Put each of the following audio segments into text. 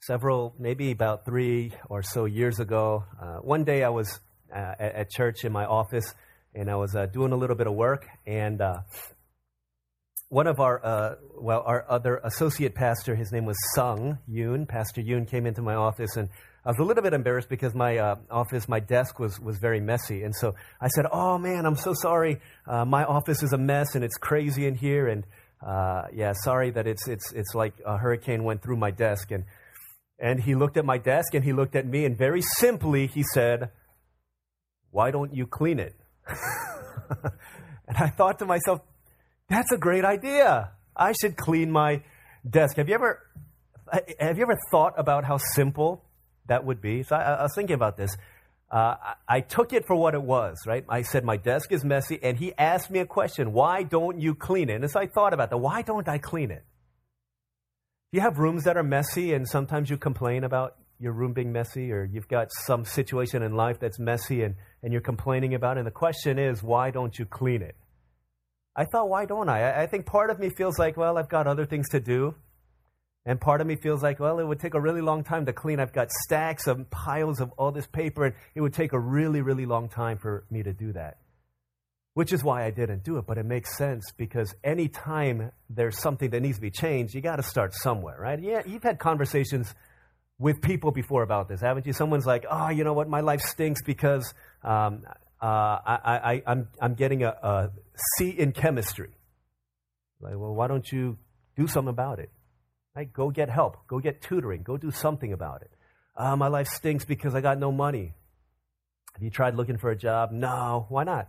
several, maybe about three or so years ago, uh, one day I was uh, at, at, church in my office and I was uh, doing a little bit of work, and uh, one of our, uh, well, our other associate pastor, his name was Sung Yoon. Pastor Yoon came into my office, and I was a little bit embarrassed because my uh, office, my desk was, was very messy. And so I said, Oh man, I'm so sorry. my office is a mess and it's crazy in here. And yeah, sorry that it's, it's, it's like a hurricane went through my desk. And and he looked at my desk and he looked at me, and very simply he said, Why don't you clean it? and I thought to myself, That's a great idea. I should clean my desk. Have you ever, have you ever thought about how simple that would be? So I, I was thinking about this. Uh, I, took it for what it was, right? I said, My desk is messy, and he asked me a question Why don't you clean it? And so I thought about that. Why don't I clean it? You have rooms that are messy and sometimes you complain about your room being messy or you've got some situation in life that's messy and, and you're complaining about it? And the question is, why don't you clean it? I thought, why don't I? I think part of me feels like, well, I've got other things to do. And part of me feels like, well, it would take a really long time to clean. I've got stacks of piles of all this paper, and it would take a really, really long time for me to do that which is why I didn't do it. But it makes sense because anytime there's something that needs to be changed, you got to start somewhere, right? Yeah, you've had conversations with people before about this, haven't you? Someone's like, oh, you know what, my life stinks because um, uh, I, am I'm, I'm getting a, a C in chemistry. Like, well, why don't you do something about it? Right? Go get help. Go get tutoring. Go do something about it. Uh, my life stinks because I got no money. Have you tried looking for a job? No. Why not?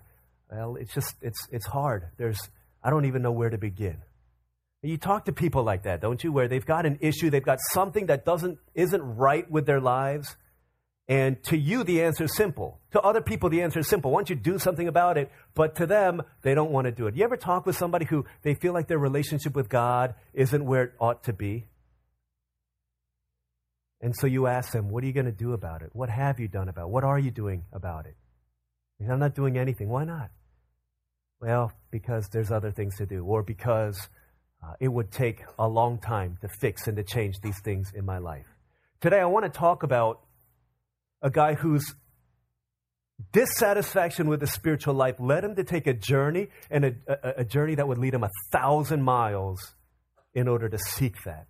Well, it's just, it's, it's hard. There's, I don't even know where to begin. You talk to people like that, don't you? Where they've got an issue, they've got something that doesn't, isn't right with their lives. And to you, the answer is simple. To other people, the answer is simple. Once you do something about it, but to them, they don't want to do it. You ever talk with somebody who they feel like their relationship with God isn't where it ought to be? And so you ask them, what are you going to do about it? What have you done about it? What are you doing about it? I'm not doing anything. Why not? Well, because there's other things to do, or because uh, it would take a long time to fix and to change these things in my life. Today, I want to talk about a guy whose dissatisfaction with his spiritual life led him to take a journey, and a, a, a journey that would lead him a thousand miles in order to seek that.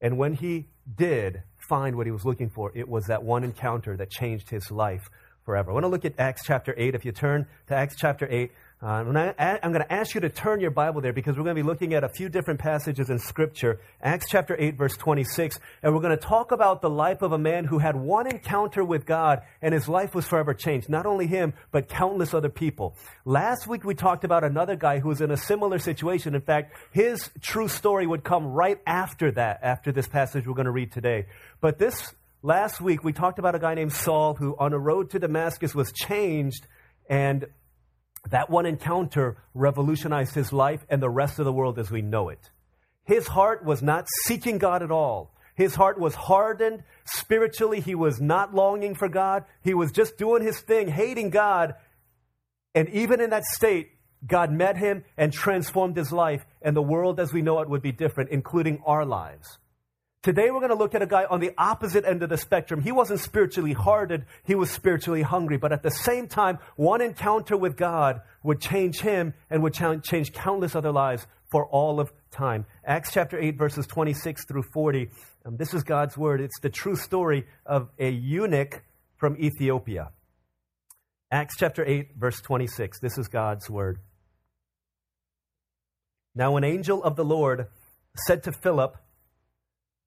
And when he did find what he was looking for, it was that one encounter that changed his life forever. I want to look at Acts chapter 8. If you turn to Acts chapter 8, uh, I, am going to ask you to turn your Bible there because we're going to be looking at a few different passages in Scripture. Acts chapter 8, verse 26. And we're going to talk about the life of a man who had one encounter with God and his life was forever changed. Not only him, but countless other people. Last week we talked about another guy who was in a similar situation. In fact, his true story would come right after that, after this passage we're going to read today. But this last week we talked about a guy named Saul who on a road to Damascus was changed and that one encounter revolutionized his life and the rest of the world as we know it. His heart was not seeking God at all. His heart was hardened spiritually. He was not longing for God. He was just doing his thing, hating God. And even in that state, God met him and transformed his life, and the world as we know it would be different, including our lives. Today we're going to look at a guy on the opposite end of the spectrum. He wasn't spiritually hardened, he was spiritually hungry. But at the same time, one encounter with God would change him and would change countless other lives for all of time. Acts chapter 8, verses 26 through 40. Um, this is God's word. It's the true story of a eunuch from Ethiopia. Acts chapter 8, verse 26. This is God's word. Now, an angel of the Lord said to Philip,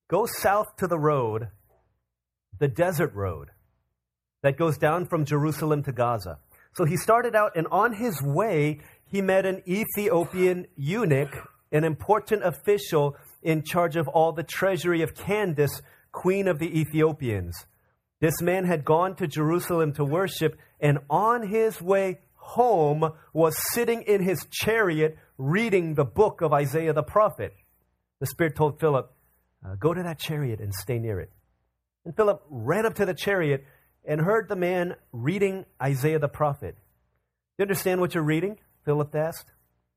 Go south to the road, the desert road that goes down from Jerusalem to Gaza. So he started out, and on his way, he met an Ethiopian eunuch, an important official in charge of all the treasury of Candace, queen of the Ethiopians. This man had gone to Jerusalem to worship, and on his way home was sitting in his chariot reading the book of Isaiah the prophet. The Spirit told Philip, uh, Go to that chariot and stay near it. And Philip ran up to the chariot and heard the man reading Isaiah the prophet. Do you understand what you're reading? Philip asked.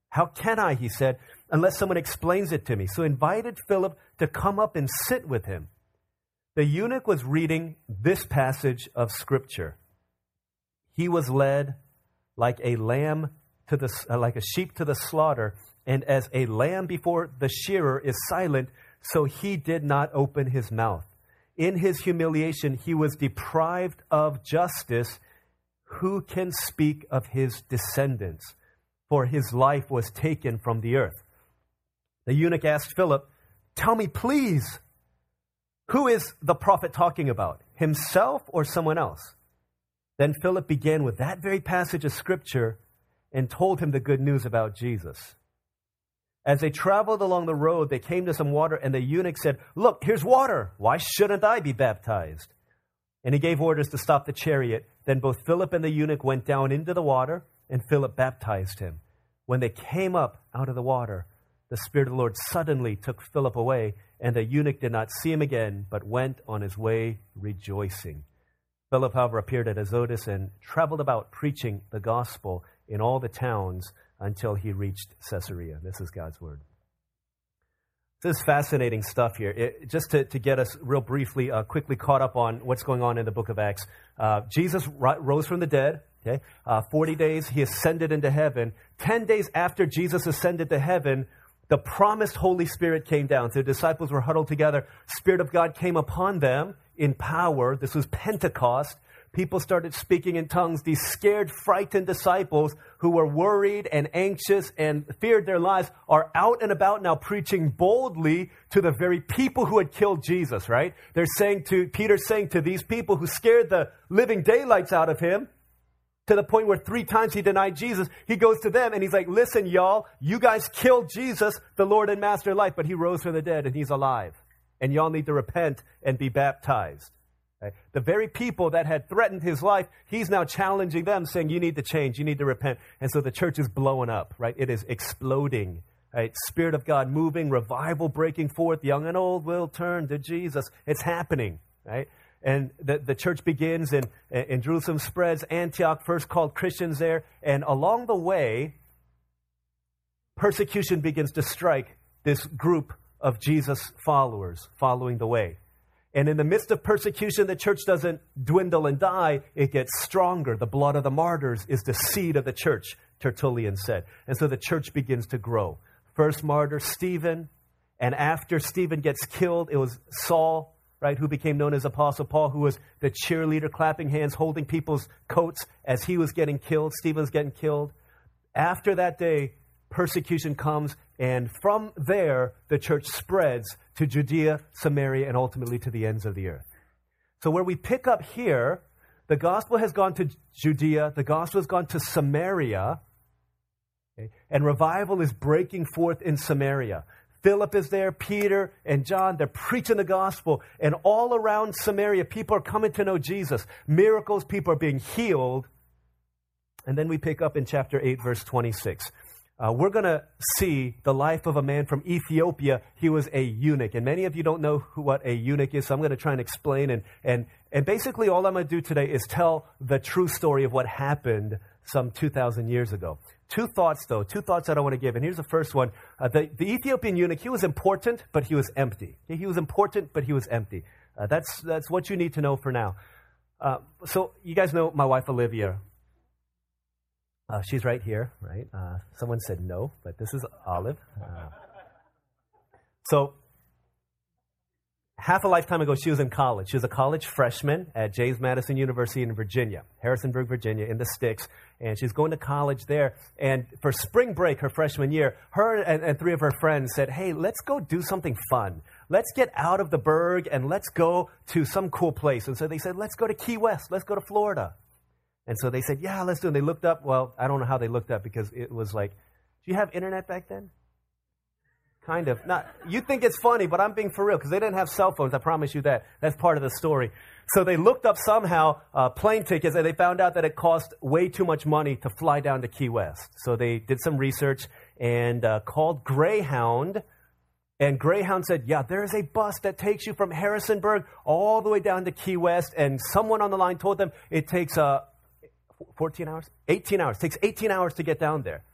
How can I, he said, unless someone explains it to me? So invited Philip to come up and sit with him. The eunuch was reading this passage of Scripture. He was led like a lamb to the, uh, like a sheep to the slaughter, and as a lamb before the shearer is silent, so he did not open his mouth. In his humiliation, he was deprived of justice. Who can speak of his descendants? For his life was taken from the earth. The eunuch asked Philip, Tell me, please, who is the prophet talking about? Himself or someone else? Then Philip began with that very passage of scripture and told him the good news about Jesus. As they traveled along the road, they came to some water, and the eunuch said, Look, here's water. Why shouldn't I be baptized? And he gave orders to stop the chariot. Then both Philip and the eunuch went down into the water, and Philip baptized him. When they came up out of the water, the Spirit of the Lord suddenly took Philip away, and the eunuch did not see him again, but went on his way rejoicing. Philip, however, appeared at Azotus and traveled about preaching the gospel in all the towns until he reached Caesarea. This is God's word. This is fascinating stuff here. It, just to, to get us real briefly, uh, quickly caught up on what's going on in the book of Acts. Uh, Jesus rose from the dead. Okay, uh, 40 days, he ascended into heaven. 10 days after Jesus ascended to heaven, the promised Holy Spirit came down. So the disciples were huddled together. Spirit of God came upon them in power. This was Pentecost people started speaking in tongues. These scared, frightened disciples who were worried and anxious and feared their lives are out and about now preaching boldly to the very people who had killed Jesus, right? They're saying to, Peter's saying to these people who scared the living daylights out of him, to the point where three times he denied Jesus, he goes to them and he's like, listen, y'all, you guys killed Jesus, the Lord and Master of life, but he rose from the dead and he's alive. And y'all need to repent and be baptized. The very people that had threatened his life, he's now challenging them, saying, You need to change, you need to repent. And so the church is blowing up, right? It is exploding. Right? Spirit of God moving, revival breaking forth, young and old will turn to Jesus. It's happening, right? And the, the church begins in, in Jerusalem, spreads. Antioch first called Christians there. And along the way, persecution begins to strike this group of Jesus followers following the way. And in the midst of persecution, the church doesn't dwindle and die, it gets stronger. The blood of the martyrs is the seed of the church, Tertullian said. And so the church begins to grow. First martyr, Stephen. And after Stephen gets killed, it was Saul, right, who became known as Apostle Paul, who was the cheerleader, clapping hands, holding people's coats as he was getting killed. Stephen was getting killed. After that day, persecution comes, and from there, the church spreads to Judea, Samaria, and ultimately to the ends of the earth. So, where we pick up here, the gospel has gone to Judea, the gospel has gone to Samaria, okay, and revival is breaking forth in Samaria. Philip is there, Peter and John, they're preaching the gospel, and all around Samaria, people are coming to know Jesus. Miracles, people are being healed. And then we pick up in chapter 8, verse 26. Uh, we're going to see the life of a man from Ethiopia. He was a eunuch. And many of you don't know who, what a eunuch is, so I'm going to try and explain. And, and, and basically, all I'm going to do today is tell the true story of what happened some 2,000 years ago. Two thoughts, though, two thoughts that I want to give. And here's the first one uh, the, the, Ethiopian eunuch, he was important, but he was empty. He was important, but he was empty. Uh, that's, that's what you need to know for now. Uh, so, you guys know my wife, Olivia, uh, she's right here, right? Uh, someone said no, but this is Olive. Uh, so, half a lifetime ago, she was in college. She was a college freshman at James Madison University in Virginia, Harrisonburg, Virginia, in the sticks. And she's going to college there. And for spring break, her freshman year, her and, and three of her friends said, Hey, let's go do something fun. Let's get out of the burg and let's go to some cool place. And so they said, Let's go to Key West. Let's go to Florida. And so they said, yeah, let's do it. And they looked up. Well, I don't know how they looked up because it was like, do you have internet back then? Kind of. Not. You think it's funny, but I'm being for real because they didn't have cell phones. I promise you that. That's part of the story. So they looked up somehow uh, plane tickets and they found out that it cost way too much money to fly down to Key West. So they did some research and uh, called Greyhound. And Greyhound said, Yeah, there's a bus that takes you from Harrisonburg all the way down to Key West. And someone on the line told them it takes uh, 14 hours? 18 hours. It takes 18 hours to get down there.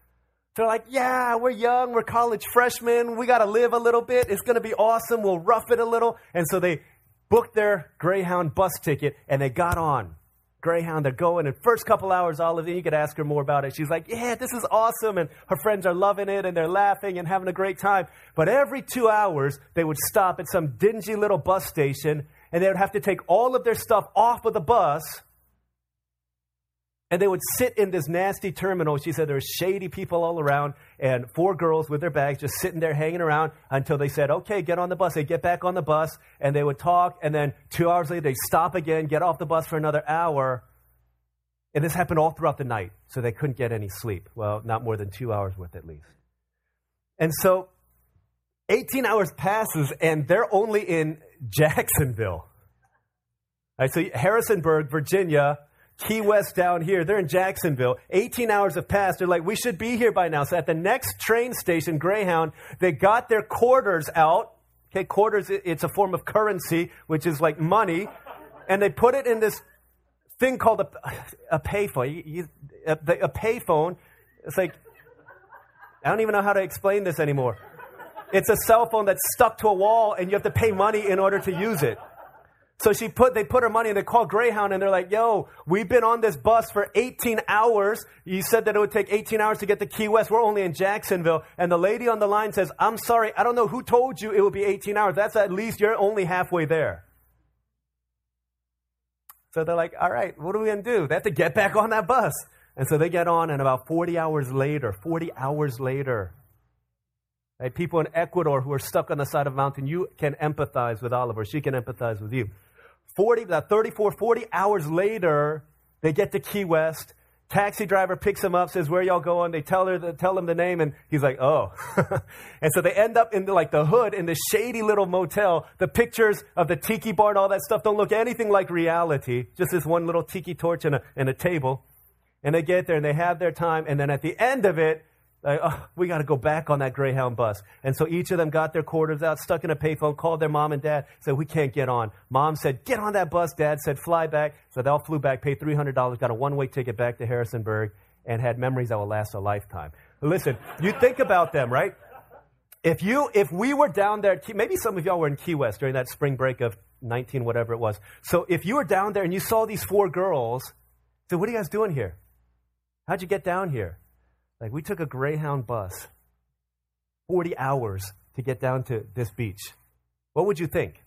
They're like, yeah, we're young, we're college freshmen, we got to live a little bit. It's going to be awesome. We'll rough it a little. And so they booked their Greyhound bus ticket, and they got on. Greyhound, they're going, and first couple hours, all of you, you could ask her more about it. She's like, yeah, this is awesome, and her friends are loving it, and they're laughing and having a great time. But every two hours, they would stop at some dingy little bus station, and they would have to take all of their stuff off of the bus and they would sit in this nasty terminal. She said there were shady people all around and four girls with their bags just sitting there hanging around until they said, okay, get on the bus. They get back on the bus and they would talk. And then two hours later, they stop again, get off the bus for another hour. And this happened all throughout the night. So they couldn't get any sleep. Well, not more than two hours worth at least. And so 18 hours passes and they're only in Jacksonville. All right, so Harrisonburg, Virginia, Key West down here. They're in Jacksonville. 18 hours have passed. They're like, we should be here by now. So at the next train station, Greyhound, they got their quarters out. Okay, quarters, it's a form of currency, which is like money. And they put it in this thing called a, a payphone. A, a payphone. It's like, I don't even know how to explain this anymore. It's a cell phone that's stuck to a wall and you have to pay money in order to use it. So she put, they put her money and they called Greyhound and they're like, yo, we've been on this bus for 18 hours. You said that it would take 18 hours to get to Key West. We're only in Jacksonville. And the lady on the line says, I'm sorry. I don't know who told you it would be 18 hours. That's at least you're only halfway there. So they're like, all right, what are we going to do? They have to get back on that bus. And so they get on and about 40 hours later, 40 hours later, right, people in Ecuador who are stuck on the side of a mountain, you can empathize with Oliver. She can empathize with you. 40, about 34, 40 hours later, they get to Key West. Taxi driver picks him up, says, where y'all going? They tell her, the, tell him the name, and he's like, oh. and so they end up in the, like the hood in this shady little motel. The pictures of the tiki bar and all that stuff don't look anything like reality. Just this one little tiki torch and a, and a table. And they get there and they have their time, and then at the end of it, oh, we got to go back on that Greyhound bus. And so each of them got their quarters out, stuck in a payphone, called their mom and dad, said, we can't get on. Mom said, get on that bus. Dad said, fly back. So they all flew back, paid $300, got a one-way ticket back to Harrisonburg, and had memories that will last a lifetime. Listen, you think about them, right? If you, if we were down there, maybe some of y'all were in Key West during that spring break of 19, whatever it was. So if you were down there and you saw these four girls, said, what are you guys doing here? How'd you get down here? Like, we took a Greyhound bus 40 hours to get down to this beach. What would you think?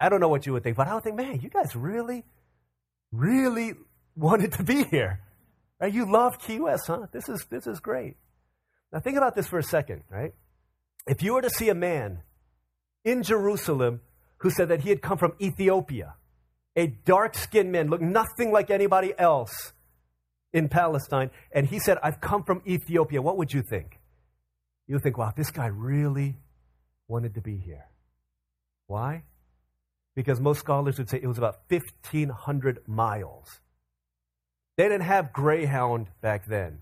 I don't know what you would think, but I would think, man, you guys really, really wanted to be here. Right? You love Key West, huh? This is, this is great. Now, think about this for a second, right? If you were to see a man in Jerusalem who said that he had come from Ethiopia, a dark skinned man, looked nothing like anybody else, in Palestine, and he said, I've come from Ethiopia. What would you think? You think, wow, this guy really wanted to be here. Why? Because most scholars would say it was about 1,500 miles. They didn't have Greyhound back then.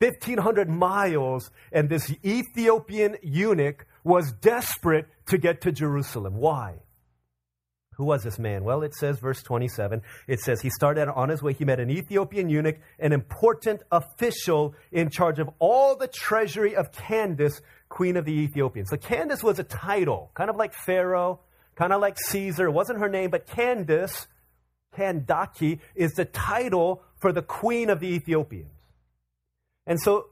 1,500 miles, and this Ethiopian eunuch was desperate to get to Jerusalem. Why? Who was this man? Well, it says, verse 27, it says, he started on his way. He met an Ethiopian eunuch, an important official in charge of all the treasury of Candace, queen of the Ethiopians. So Candace was a title, kind of like Pharaoh, kind of like Caesar. It wasn't her name, but Candace, Kandake, is the title for the queen of the Ethiopians. And so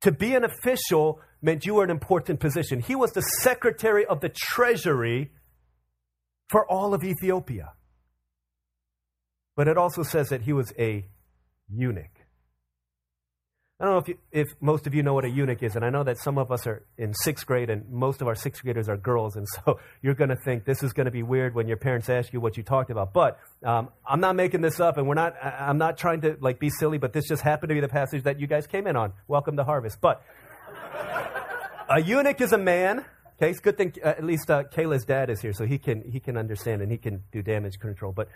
to be an official meant you were an important position. He was the secretary of the treasury for all of Ethiopia. But it also says that he was a eunuch. I don't know if, you, if most of you know what a eunuch is, and I know that some of us are in sixth grade, and most of our sixth graders are girls, and so you're going to think this is going to be weird when your parents ask you what you talked about. But um, I'm not making this up, and we're not. I'm not trying to like be silly, but this just happened to be the passage that you guys came in on. Welcome to Harvest. But a eunuch is a man Okay, it's a good thing uh, at least uh, Kayla's dad is here, so he can he can understand and he can do damage control. But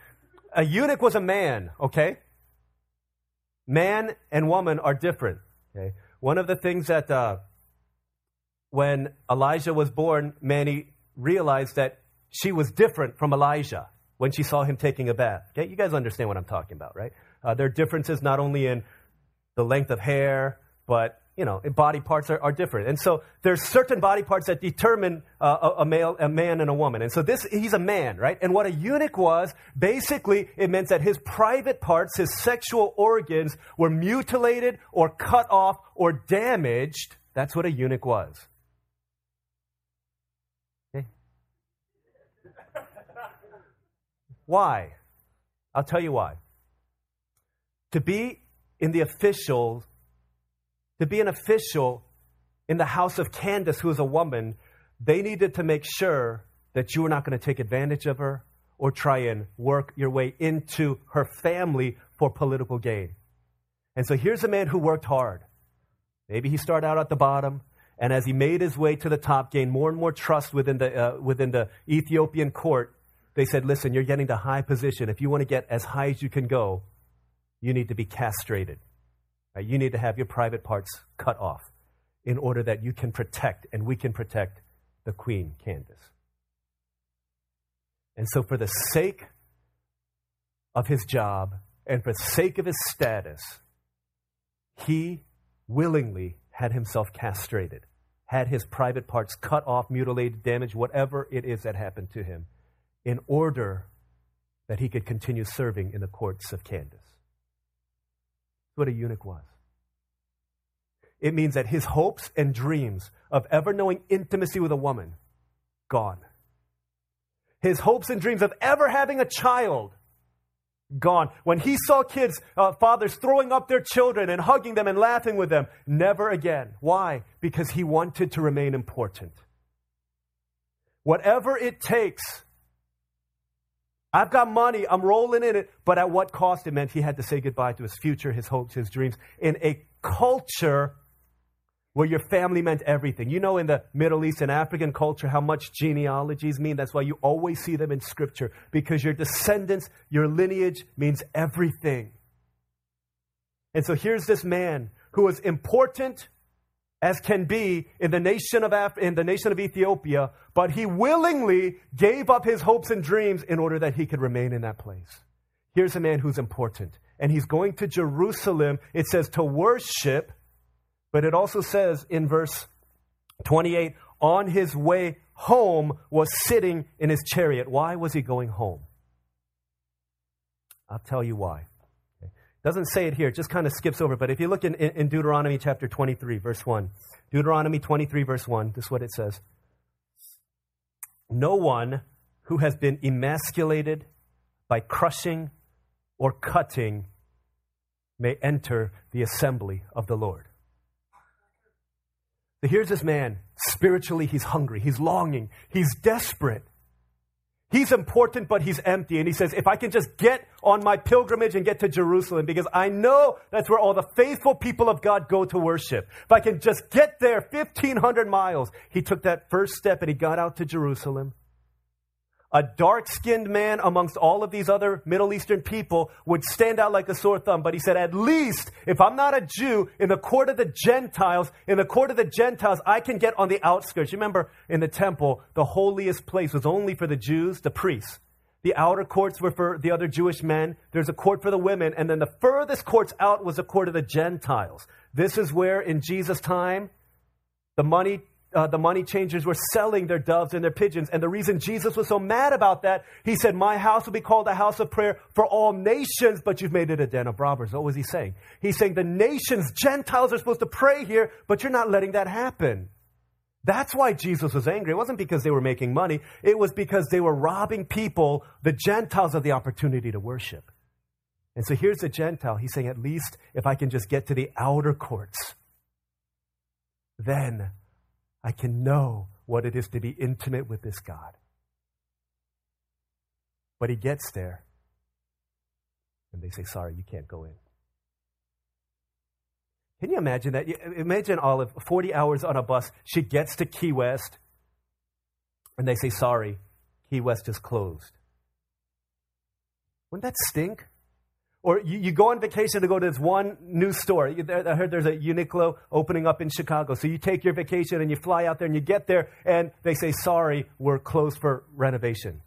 a eunuch was a man. Okay, man and woman are different. Okay, one of the things that uh, when Elijah was born, Manny realized that she was different from Elijah when she saw him taking a bath. Okay, you guys understand what I'm talking about, right? Uh, there are differences not only in the length of hair, but you know, body parts are, are different. And so there's certain body parts that determine uh, a, a, male, a man and a woman. And so this, he's a man, right? And what a eunuch was, basically, it meant that his private parts, his sexual organs, were mutilated or cut off or damaged. That's what a eunuch was. Okay. Why? I'll tell you why. To be in the official to be an official in the house of Candace, who is a woman, they needed to make sure that you were not going to take advantage of her or try and work your way into her family for political gain. And so here's a man who worked hard. Maybe he started out at the bottom, and as he made his way to the top, gained more and more trust within the, uh, within the Ethiopian court. They said, Listen, you're getting to high position. If you want to get as high as you can go, you need to be castrated. You need to have your private parts cut off in order that you can protect and we can protect the Queen Candace. And so, for the sake of his job and for the sake of his status, he willingly had himself castrated, had his private parts cut off, mutilated, damaged, whatever it is that happened to him, in order that he could continue serving in the courts of Candace what a eunuch was. It means that his hopes and dreams of ever knowing intimacy with a woman, gone. His hopes and dreams of ever having a child, gone. When he saw kids, uh, fathers throwing up their children and hugging them and laughing with them, never again. Why? Because he wanted to remain important. Whatever it takes I've got money, I'm rolling in it, but at what cost? It meant he had to say goodbye to his future, his hopes, his dreams in a culture where your family meant everything. You know, in the Middle East and African culture, how much genealogies mean. That's why you always see them in Scripture, because your descendants, your lineage means everything. And so here's this man who was important as can be in the nation of Af- in the nation of Ethiopia, but he willingly gave up his hopes and dreams in order that he could remain in that place. Here's a man who's important, and he's going to Jerusalem. It says to worship, but it also says in verse 28 on his way home was sitting in his chariot. Why was he going home? I'll tell you why. Doesn't say it here, it just kind of skips over. But if you look in, in, Deuteronomy chapter 23, verse 1, Deuteronomy 23, verse 1, this is what it says No one who has been emasculated by crushing or cutting may enter the assembly of the Lord. So here's this man. Spiritually, he's hungry, he's longing, he's desperate. He's important, but he's empty. And he says, if I can just get on my pilgrimage and get to Jerusalem, because I know that's where all the faithful people of God go to worship. If I can just get there 1,500 miles, he took that first step and he got out to Jerusalem a dark skinned man amongst all of these other Middle Eastern people would stand out like a sore thumb. But he said, at least if I'm not a Jew in the court of the Gentiles, in the court of the Gentiles, I can get on the outskirts. You remember in the temple, the holiest place was only for the Jews, the priests. The outer courts were for the other Jewish men. There's a court for the women. And then the furthest courts out was a court of the Gentiles. This is where in Jesus' time, the money uh, the money changers were selling their doves and their pigeons. And the reason Jesus was so mad about that, he said, My house will be called a house of prayer for all nations, but you've made it a den of robbers. What was he saying? He's saying the nations, Gentiles, are supposed to pray here, but you're not letting that happen. That's why Jesus was angry. It wasn't because they were making money, it was because they were robbing people, the Gentiles, of the opportunity to worship. And so here's the Gentile. He's saying, At least if I can just get to the outer courts, then I can know what it is to be intimate with this God. But he gets there, and they say, Sorry, you can't go in. Can you imagine that? Imagine Olive, 40 hours on a bus. She gets to Key West, and they say, Sorry, Key West is closed. Wouldn't that stink? Or you, you, go on vacation to go to this one new store. I heard there's a Uniqlo opening up in Chicago. So you take your vacation and you fly out there and you get there and they say, sorry, we're closed for renovation.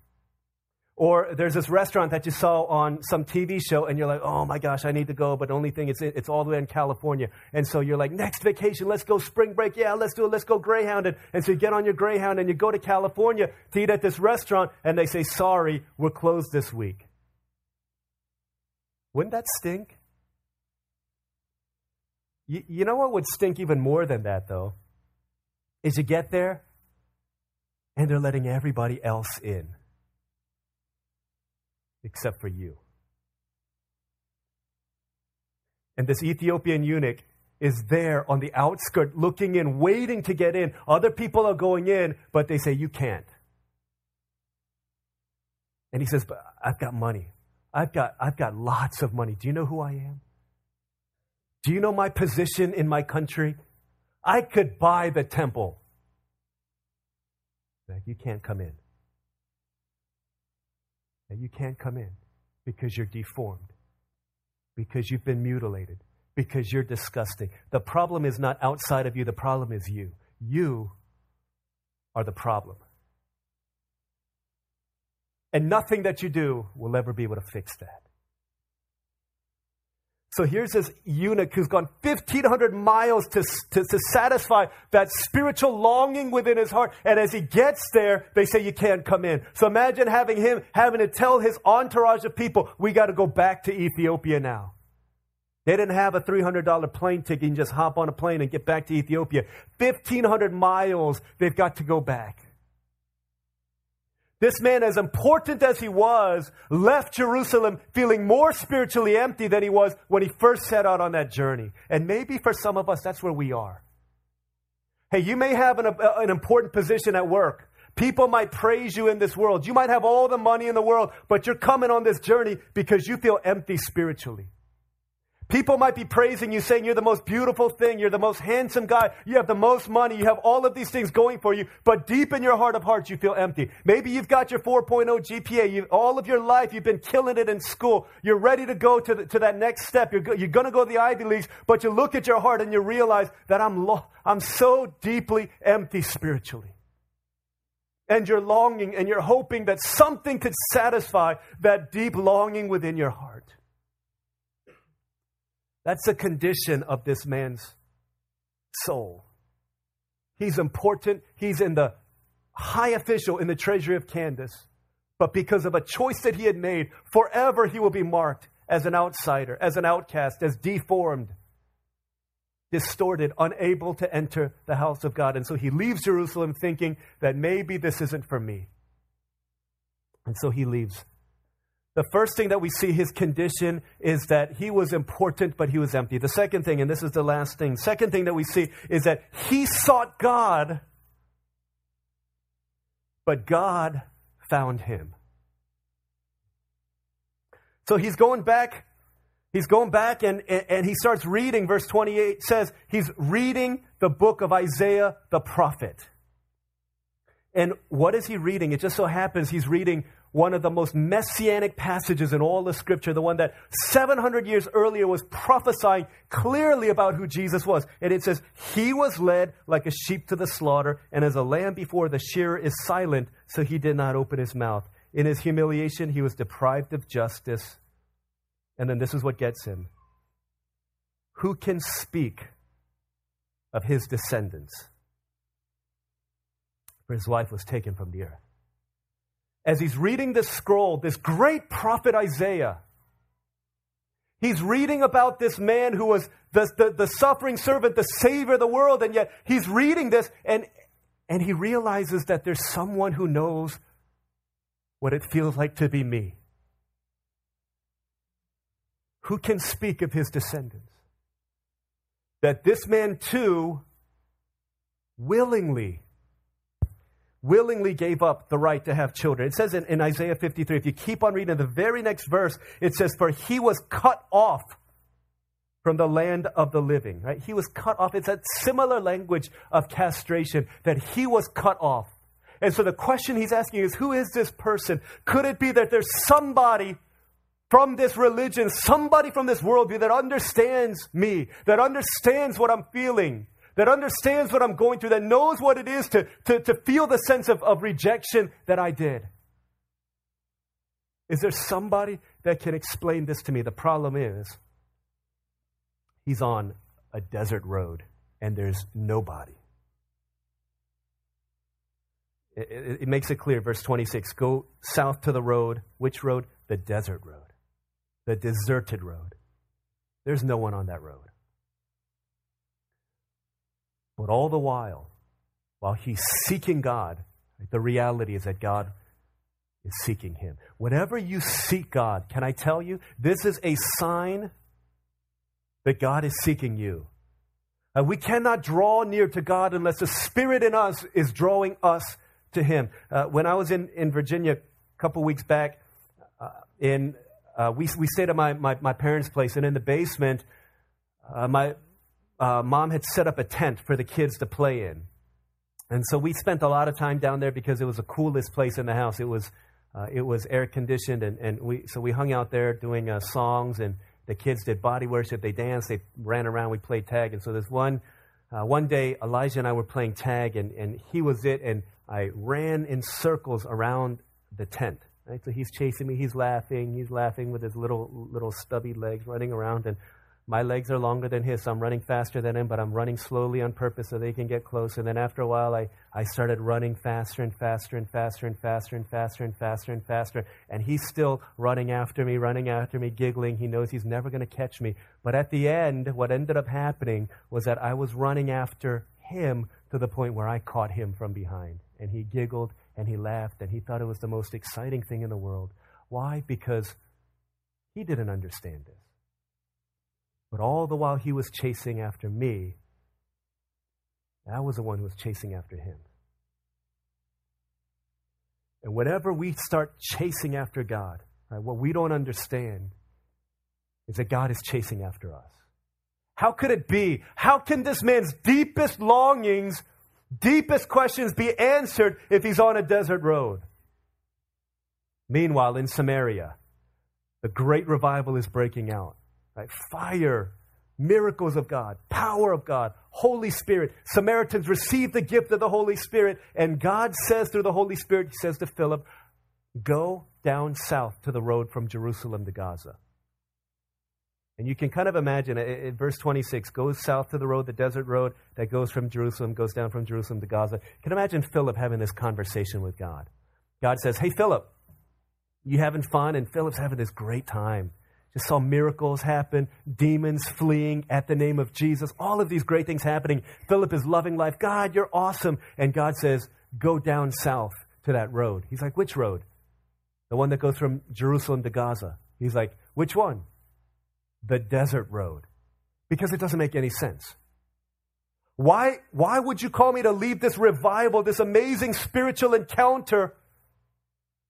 Or there's this restaurant that you saw on some TV show, and you're like, oh my gosh, I need to go, but the only thing is it's all the way in California. And so you're like, next vacation, let's go spring break. Yeah, let's do it. Let's go Greyhound. And, and so you get on your Greyhound and you go to California to eat at this restaurant, and they say, sorry, we're closed this week. Wouldn't that stink? You, you know what would stink even more than that, though? Is you get there and they're letting everybody else in except for you. And this Ethiopian eunuch is there on the outskirt looking in, waiting to get in. Other people are going in, but they say, You can't. And he says, But I've got money. I've got, I've got lots of money. Do you know who I am? Do you know my position in my country? I could buy the temple. You can't come in. You can't come in because you're deformed, because you've been mutilated, because you're disgusting. The problem is not outside of you, the problem is you. You are the problem. And nothing that you do will ever be able to fix that. So here's this eunuch who's gone 1,500 miles to, to, to, satisfy that spiritual longing within his heart. And as he gets there, they say, You can't come in. So imagine having him having to tell his entourage of people, We got to go back to Ethiopia now. They didn't have a $300 plane ticket and just hop on a plane and get back to Ethiopia. 1,500 miles, they've got to go back. This man, as important as he was, left Jerusalem feeling more spiritually empty than he was when he first set out on that journey. And maybe for some of us, that's where we are. Hey, you may have an, uh, an important position at work. People might praise you in this world. You might have all the money in the world, but you're coming on this journey because you feel empty spiritually. People might be praising you, saying you're the most beautiful thing, you're the most handsome guy, you have the most money, you have all of these things going for you, but deep in your heart of hearts, you feel empty. Maybe you've got your 4.0 GPA, you, all of your life, you've been killing it in school, you're ready to go to, the, to that next step, you're, you're going to go to the Ivy Leagues, but you look at your heart and you realize that I'm, lo- I'm so deeply empty spiritually. And you're longing and you're hoping that something could satisfy that deep longing within your heart. That's the condition of this man's soul. He's important. He's in the high official in the treasury of Candace. But because of a choice that he had made, forever he will be marked as an outsider, as an outcast, as deformed, distorted, unable to enter the house of God. And so he leaves Jerusalem thinking that maybe this isn't for me. And so he leaves the first thing that we see his condition is that he was important, but he was empty. The second thing, and this is the last thing, second thing that we see is that he sought God, but God found him. So he's going back, he's going back and, and, and he starts reading, verse 28 says, he's reading the book of Isaiah the prophet. And what is he reading? It just so happens he's reading one of the most messianic passages in all the scripture, the one that 700 years earlier was prophesying clearly about who Jesus was. And it says, He was led like a sheep to the slaughter, and as a lamb before the shearer is silent, so he did not open his mouth. In his humiliation, he was deprived of justice. And then this is what gets him. Who can speak of his descendants? For his life was taken from the earth as he's reading this scroll, this great prophet Isaiah, he's reading about this man who was the, the, the, suffering servant, the savior of the world, and yet he's reading this and, and he realizes that there's someone who knows what it feels like to be me. Who can speak of his descendants? That this man too willingly willingly gave up the right to have children. It says in, in, Isaiah 53, if you keep on reading the very next verse, it says, For he was cut off from the land of the living, right? He was cut off. It's a similar language of castration that he was cut off. And so the question he's asking is, who is this person? Could it be that there's somebody from this religion, somebody from this worldview that understands me, that understands what I'm feeling, that understands what I'm going through, that knows what it is to, to, to feel the sense of, of rejection that I did. Is there somebody that can explain this to me? The problem is, he's on a desert road and there's nobody. It, it, it, makes it clear, verse 26 go south to the road. Which road? The desert road, the deserted road. There's no one on that road. But all the while, while he's seeking God, the reality is that God is seeking him. Whenever you seek God, can I tell you, this is a sign that God is seeking you. Uh, we cannot draw near to God unless the Spirit in us is drawing us to Him. Uh, when I was in, in Virginia a couple weeks back, uh, in, uh, we, we stayed at my, my, my, parents' place, and in the basement, uh, my uh, mom had set up a tent for the kids to play in. And so we spent a lot of time down there because it was the coolest place in the house. It was, it was air conditioned, and, and we, so we hung out there doing songs and the kids did body worship, they danced, they ran around, we played tag. And so there's one, uh, one day, Elijah and I were playing tag, and, and he was it, and I ran in circles around the tent. Right? So he's chasing me, he's laughing, he's laughing with his little, little stubby legs running around, and my legs are longer than his, so I'm running faster than him, but I'm running slowly on purpose so they can get close. And then after a while, I, I started running faster and faster and faster and faster and faster and faster and faster. And he's still running after me, running after me, giggling. He knows he's never going to catch me. But at the end, what ended up happening was that I was running after him to the point where I caught him from behind. And he giggled and he laughed and he thought it was the most exciting thing in the world. Why? Because he didn't understand this. But all the while he was chasing after me, I was the one who was chasing after him. And whenever we start chasing after God, right, what we don't understand is that God is chasing after us. How could it be? How can this man's deepest longings, deepest questions be answered if he's on a desert road? Meanwhile, in Samaria, the great revival is breaking out. Right? Fire, miracles of God, power of God, Holy Spirit. Samaritans receive the gift of the Holy Spirit, and God says through the Holy Spirit, He says to Philip, Go down south to the road from Jerusalem to Gaza. And you can kind of imagine it, verse 26 goes south to the road, the desert road that goes from Jerusalem, goes down from Jerusalem to Gaza. You can imagine Philip having this conversation with God. God says, Hey, Philip, you having fun? And Philip's having this great time just saw miracles happen, demons fleeing at the name of Jesus, all of these great things happening. Philip is loving life. God, you're awesome. And God says, Go down south to that road. He's like, Which road? The one that goes from Jerusalem to Gaza. He's like, Which one? The desert road. Because it doesn't make any sense. Why, why would you call me to leave this revival, this amazing spiritual encounter,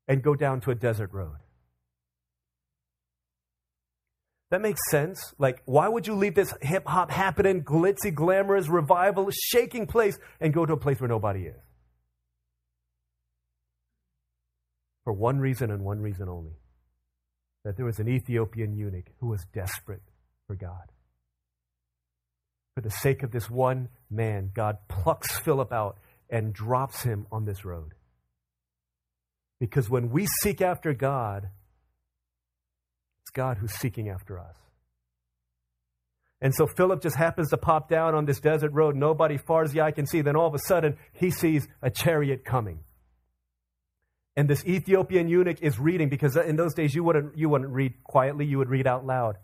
and go down to a desert road? That makes sense. Like, why would you leave this hip hop happening, glitzy, glamorous, revival, shaking place and go to a place where nobody is? For one reason and one reason only that there was an Ethiopian eunuch who was desperate for God. For the sake of this one man, God plucks Philip out and drops him on this road. Because when we seek after God, God who's seeking after us. And so Philip just happens to pop down on this desert road, nobody far as the eye can see. Then all of a sudden, he sees a chariot coming. And this Ethiopian eunuch is reading because in those days you wouldn't, you wouldn't read quietly, you would read out loud.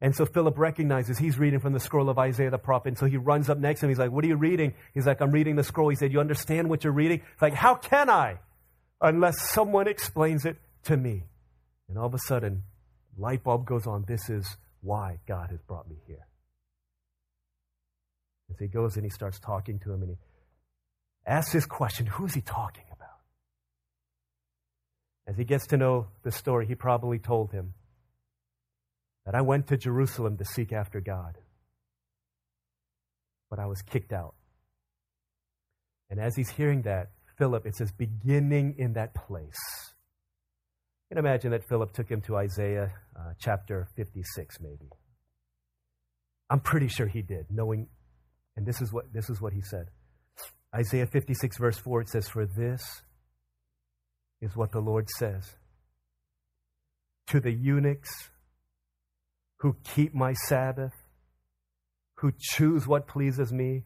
And so Philip recognizes he's reading from the scroll of Isaiah the prophet. And so he runs up next to him. He's like, What are you reading? He's like, I'm reading the scroll. He said, You understand what you're reading? It's like, How can I? Unless someone explains it to me. And all of a sudden, light bulb goes on. This is why God has brought me here. As he goes and he starts talking to him and he asks this question who is he talking about? As he gets to know the story, he probably told him that I went to Jerusalem to seek after God, but I was kicked out. And as he's hearing that, Philip, it says, beginning in that place can imagine that Philip took him to Isaiah uh, chapter 56, maybe. I'm pretty sure he did, knowing, and this is what this is what he said. Isaiah 56, verse 4, it says, For this is what the Lord says to the eunuchs who keep my Sabbath, who choose what pleases me,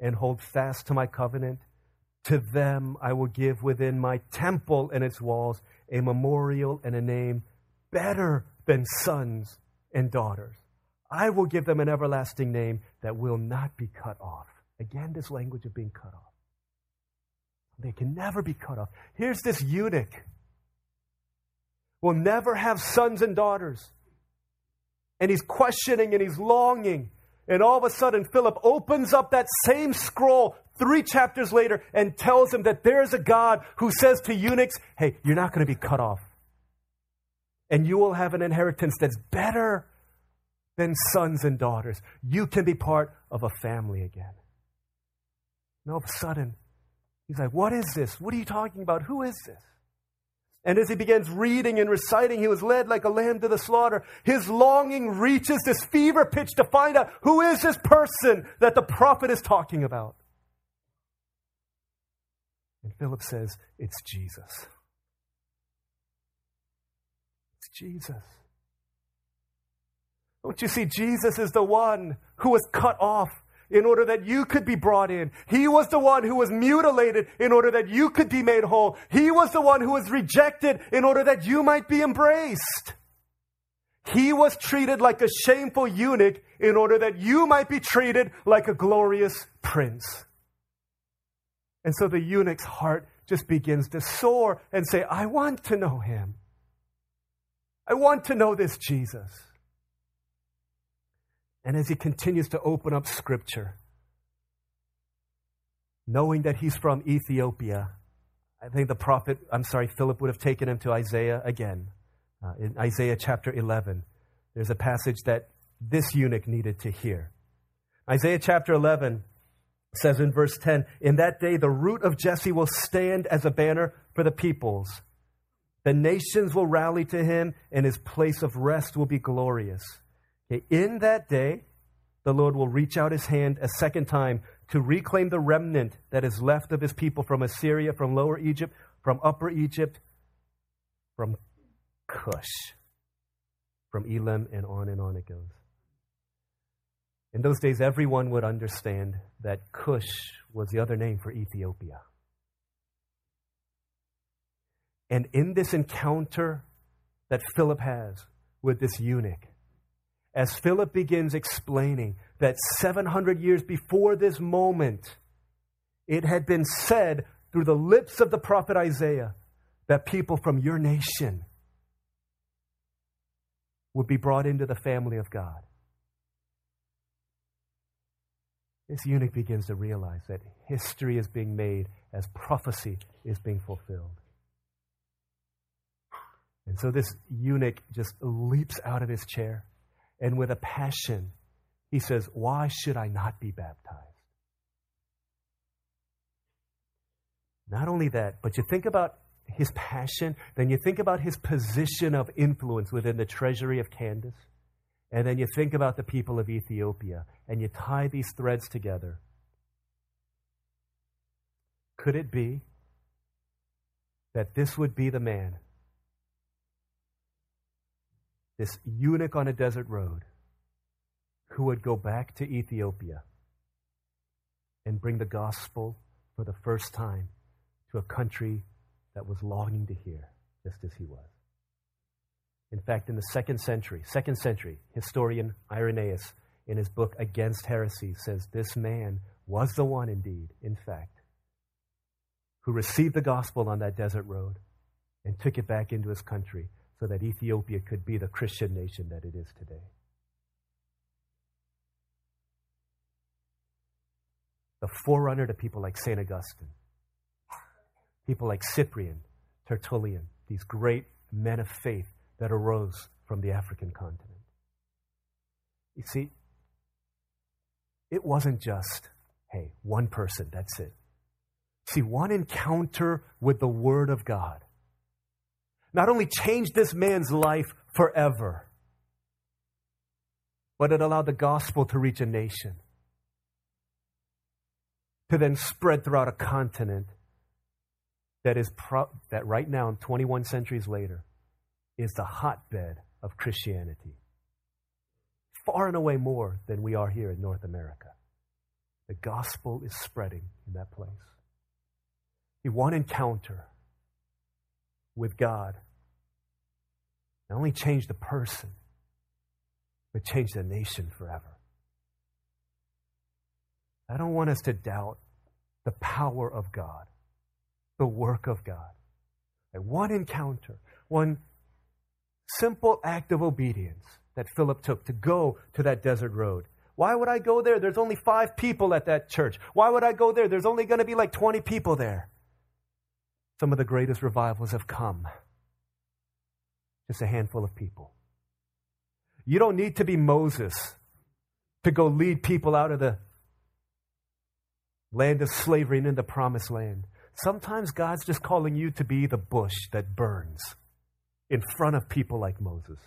and hold fast to my covenant, to them I will give within my temple and its walls a memorial and a name better than sons and daughters. I will give them an everlasting name that will not be cut off. Again, this language of being cut off. They can never be cut off. Here's this eunuch. Will never have sons and daughters. And he's questioning and he's longing. And all of a sudden, Philip opens up that same scroll three chapters later and tells him that there's a God who says to eunuchs, Hey, you're not going to be cut off. And you will have an inheritance that's better than sons and daughters. You can be part of a family again. And all of a sudden, he's like, What is this? What are you talking about? Who is this? And as he begins reading and reciting, he was led like a lamb to the slaughter. His longing reaches this fever pitch to find out who is this person that the prophet is talking about. And Philip says, It's Jesus. It's Jesus. Don't you see? Jesus is the one who was cut off in order that you could be brought in. He was the one who was mutilated in order that you could be made whole. He was the one who was rejected in order that you might be embraced. He was treated like a shameful eunuch in order that you might be treated like a glorious prince. And so the eunuch's heart just begins to soar and say, I want to know him. I want to know this Jesus. And as he continues to open up scripture, knowing that he's from Ethiopia, I think the prophet, I'm sorry, Philip would have taken him to Isaiah again. Uh, in Isaiah chapter 11, there's a passage that this eunuch needed to hear. Isaiah chapter 11 says in verse 10 In that day, the root of Jesse will stand as a banner for the peoples. The nations will rally to him, and his place of rest will be glorious. Okay, in that day, the Lord will reach out his hand a second time to reclaim the remnant that is left of his people from Assyria, from Lower Egypt, from Upper Egypt, from Cush, from Elam, and on and on it goes. In those days, everyone would understand that Cush was the other name for Ethiopia. And in this encounter that Philip has with this eunuch, as Philip begins explaining that 700 years before this moment, it had been said through the lips of the prophet Isaiah that people from your nation would be brought into the family of God. This eunuch begins to realize that history is being made as prophecy is being fulfilled. And so this eunuch just leaps out of his chair and with a passion, he says, Why should I not be baptized? Not only that, but you think about his passion, then you think about his position of influence within the treasury of Candace, and then you think about the people of Ethiopia, and you tie these threads together. Could it be that this would be the man this eunuch on a desert road who would go back to Ethiopia and bring the gospel for the first time to a country that was longing to hear, just as he was. In fact, in the second century, second century, historian Irenaeus, in his book Against Heresy, says this man was the one indeed, in fact, who received the gospel on that desert road and took it back into his country so that Ethiopia could be the Christian nation that it is today. The forerunner to people like St. Augustine, people like Cyprian, Tertullian, these great men of faith that arose from the African continent. You see, it wasn't just, hey, one person, that's it. See, one encounter with the Word of God not only changed this man's life forever, but it allowed the gospel to reach a nation, to then spread throughout a continent that is pro- that right now, 21 centuries later, is the hotbed of Christianity. Far and away more than we are here in North America. The gospel is spreading in that place. A one encounter with God not only changed the person, but changed the nation forever. I don't want us to doubt the power of God, the work of God. One encounter, one simple act of obedience that Philip took to go to that desert road. Why would I go there? There's only five people at that church. Why would I go there? There's only going to be like 20 people there. Some of the greatest revivals have come. Just a handful of people. You don't need to be Moses to go lead people out of the land of slavery and in the promised land. Sometimes God's just calling you to be the bush that burns in front of people like Moses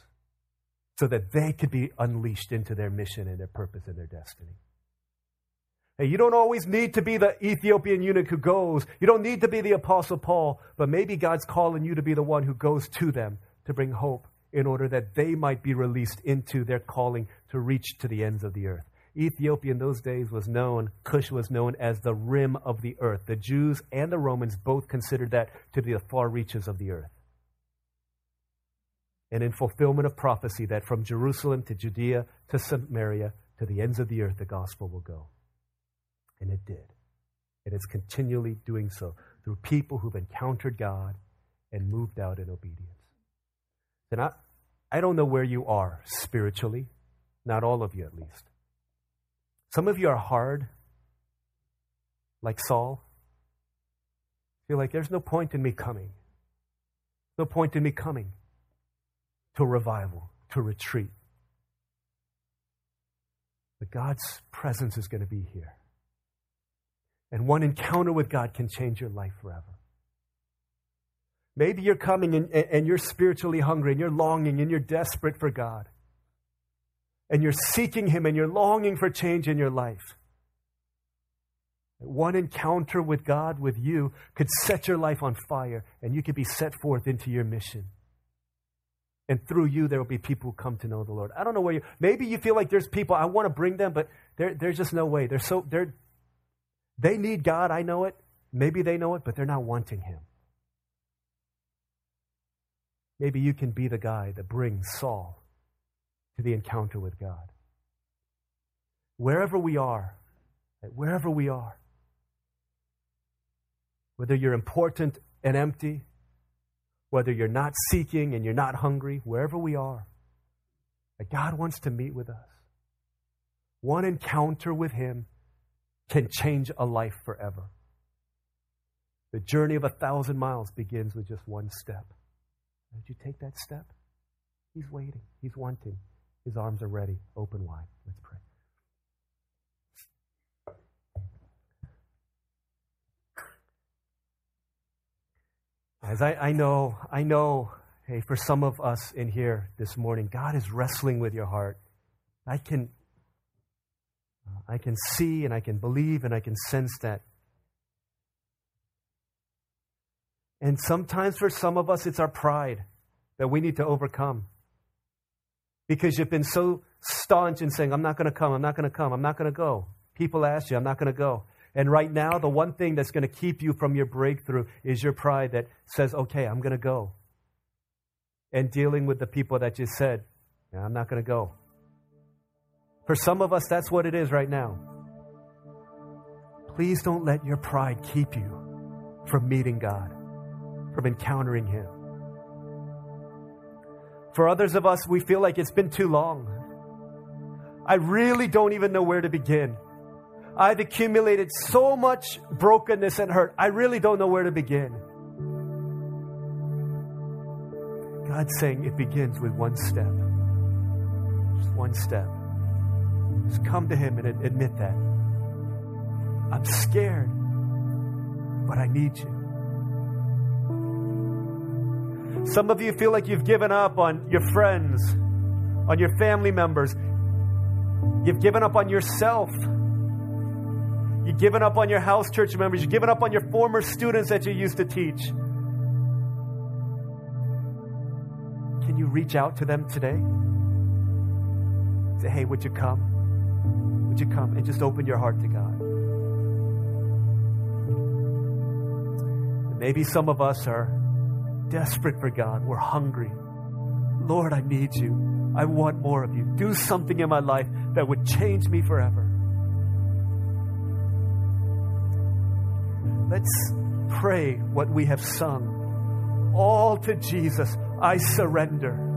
so that they could be unleashed into their mission and their purpose and their destiny. Hey, you don't always need to be the Ethiopian eunuch who goes. You don't need to be the Apostle Paul, but maybe God's calling you to be the one who goes to them to bring hope in order that they might be released into their calling to reach to the ends of the earth. Ethiopia in those days was known, Cush was known as the rim of the earth. The Jews and the Romans both considered that to be the far reaches of the earth. And in fulfillment of prophecy, that from Jerusalem to Judea to Samaria to the ends of the earth, the gospel will go. And it did. And it's continually doing so through people who've encountered God and moved out in obedience. And I, I don't know where you are spiritually, not all of you at least. Some of you are hard, like Saul. Feel like there's no point in me coming. No point in me coming to revival, to retreat. But God's presence is going to be here. And one encounter with God can change your life forever. Maybe you're coming and, and you're spiritually hungry and you're longing and you're desperate for God and you're seeking Him and you're longing for change in your life. One encounter with God, with you, could set your life on fire and you could be set forth into your mission. And through you, there will be people who come to know the Lord. I don't know where you, maybe you feel like there's people, I want to bring them, but there's just no way. They're so, they're, they need God, I know it. Maybe they know it, but they're not wanting Him. Maybe you can be the guy that brings Saul to the encounter with God. Wherever we are, wherever we are, whether you're important and empty, whether you're not seeking and you're not hungry, wherever we are, God wants to meet with us. One encounter with Him can change a life forever. The journey of a thousand miles begins with just one step. Would you take that step? He's waiting. He's wanting. His arms are ready, open wide. Let's pray. As I, I know, I know, hey, for some of us in here this morning, God is wrestling with your heart. I can, I can see and I can believe and I can sense that. And sometimes for some of us, it's our pride that we need to overcome because you've been so staunch in saying, I'm not going to come, I'm not going to come, I'm not going to go. People ask you, I'm not going to go. And right now, the one thing that's going to keep you from your breakthrough is your pride that says, okay, I'm going to go. And dealing with the people that just said, yeah, I'm not going to go. For some of us, that's what it is right now. Please don't let your pride keep you from meeting God, from encountering Him. For others of us, we feel like it's been too long. I really don't even know where to begin. I've accumulated so much brokenness and hurt. I really don't know where to begin. God's saying it begins with one step. Just one step. Just come to Him and admit that. I'm scared, but I need you. Some of you feel like you've given up on your friends, on your family members. You've given up on yourself. You've given up on your house church members. You've given up on your former students that you used to teach. Can you reach out to them today? Say, hey, would you come? Would you come and just open your heart to God? Maybe some of us are desperate for God. We're hungry. Lord, I need you. I want more of you. Do something in my life that would change me forever. Let's pray what we have sung. All to Jesus, I surrender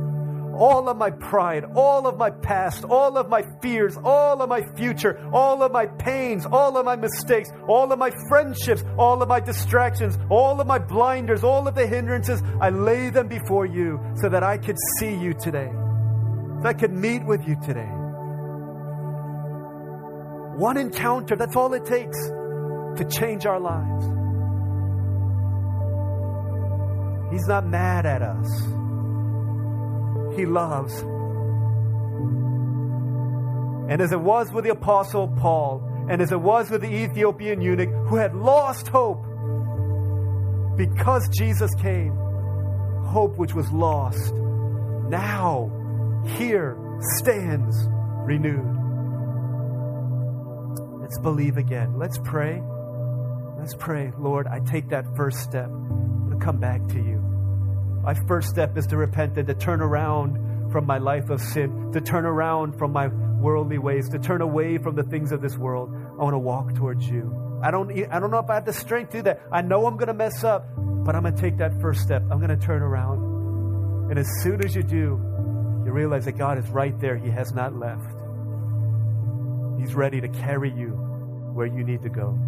all of my pride, all of my past, all of my fears, all of my future, all of my pains, all of my mistakes, all of my friendships, all of my distractions, all of my blinders, all of the hindrances, I lay them before you so that I could see you today, so I could meet with you today. One encounter, that's all it takes to change our lives. He's not mad at us he loves. And as it was with the Apostle Paul, and as it was with the Ethiopian eunuch who had lost hope because Jesus came, hope which was lost now here stands renewed. Let's believe again. Let's pray. Let's pray. Lord, I take that first step. To come back to you. My first step is to repent and to turn around from my life of sin, to turn around from my worldly ways, to turn away from the things of this world. I want to walk towards you. I don't, I don't know if I have the strength to do that. I know I'm going to mess up, but I'm going to take that first step. I'm going to turn around. And as soon as you do, you realize that God is right there. He has not left. He's ready to carry you where you need to go.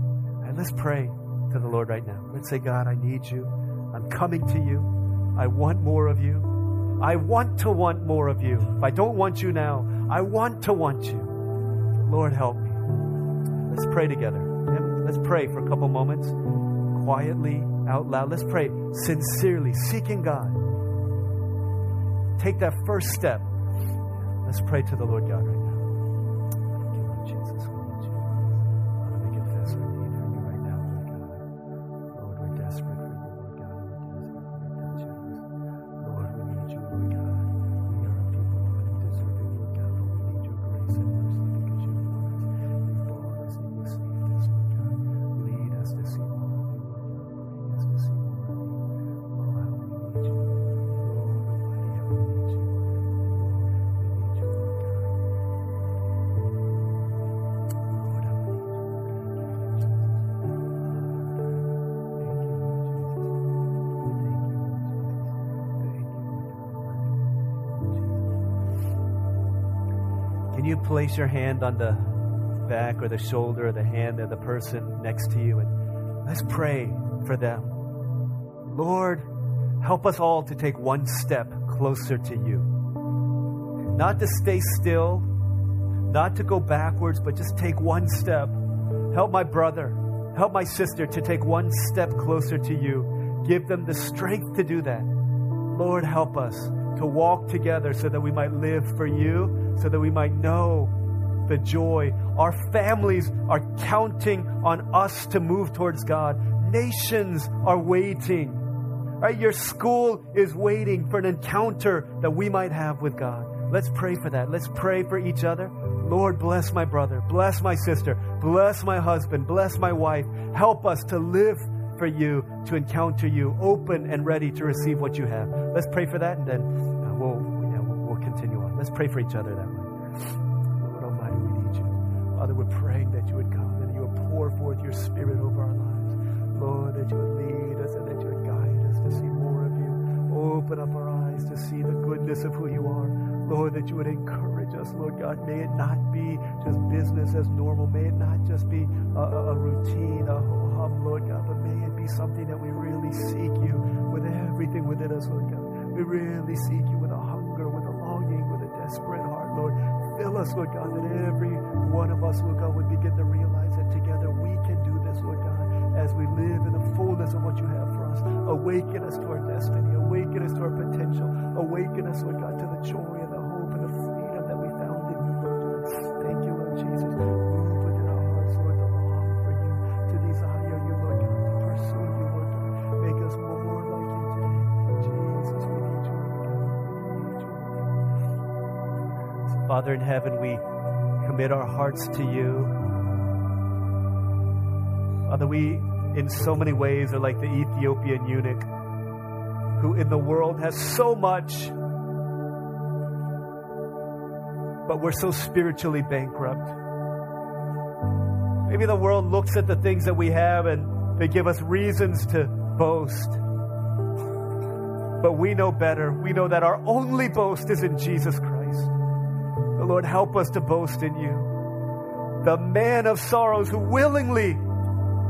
Let's pray to the Lord right now. Let's say, God, I need you. I'm coming to you. I want more of you. I want to want more of you. If I don't want you now, I want to want you. Lord, help me. Let's pray together. Let's pray for a couple moments, quietly, out loud. Let's pray sincerely, seeking God. Take that first step. Let's pray to the Lord God right now. Place your hand on the back or the shoulder or the hand of the person next to you and let's pray for them. Lord, help us all to take one step closer to you. Not to stay still, not to go backwards, but just take one step. Help my brother, help my sister to take one step closer to you. Give them the strength to do that. Lord, help us to walk together so that we might live for you so that we might know the joy. Our families are counting on us to move towards God. Nations are waiting. Right? Your school is waiting for an encounter that we might have with God. Let's pray for that. Let's pray for each other. Lord, bless my brother, bless my sister, bless my husband, bless my wife. Help us to live for you, to encounter you, open and ready to receive what you have. Let's pray for that and then uh, we'll continue on. Let's pray for each other that way. Lord Almighty, we need you. Father, we're praying that you would come and you would pour forth your spirit over our lives. Lord, that you would lead us and that you would guide us to see more of you. Open up our eyes to see the goodness of who you are. Lord, that you would encourage us, Lord God. May it not be just business as normal. May it not just be a, a routine, a hum, Lord God, but may it be something that we really seek you with everything within us, Lord God. We really seek you with a hunger, with a longing, with a desperate heart, Lord. Fill us, Lord God, that every one of us, Lord God, would begin to realize that together we can do this, Lord God, as we live in the fullness of what you have for us. Awaken us to our destiny. Awaken us to our potential. Awaken us, Lord God, to the joy Father in heaven, we commit our hearts to you. Father, we in so many ways are like the Ethiopian eunuch who in the world has so much, but we're so spiritually bankrupt. Maybe the world looks at the things that we have and they give us reasons to boast. But we know better. We know that our only boast is in Jesus Christ. The Lord, help us to boast in you. The man of sorrows who willingly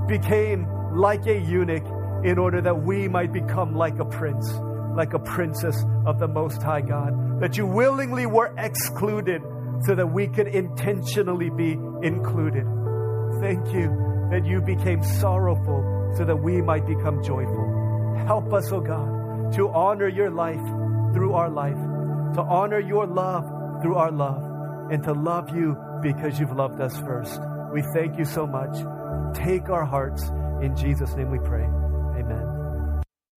became like a eunuch in order that we might become like a prince, like a princess of the Most High God. That you willingly were excluded so that we could intentionally be included. Thank you that you became sorrowful so that we might become joyful. Help us, O oh God, to honor your life through our life, to honor your love through our love, and to love you because you've loved us first. We thank you so much. Take our hearts. In Jesus' name we pray.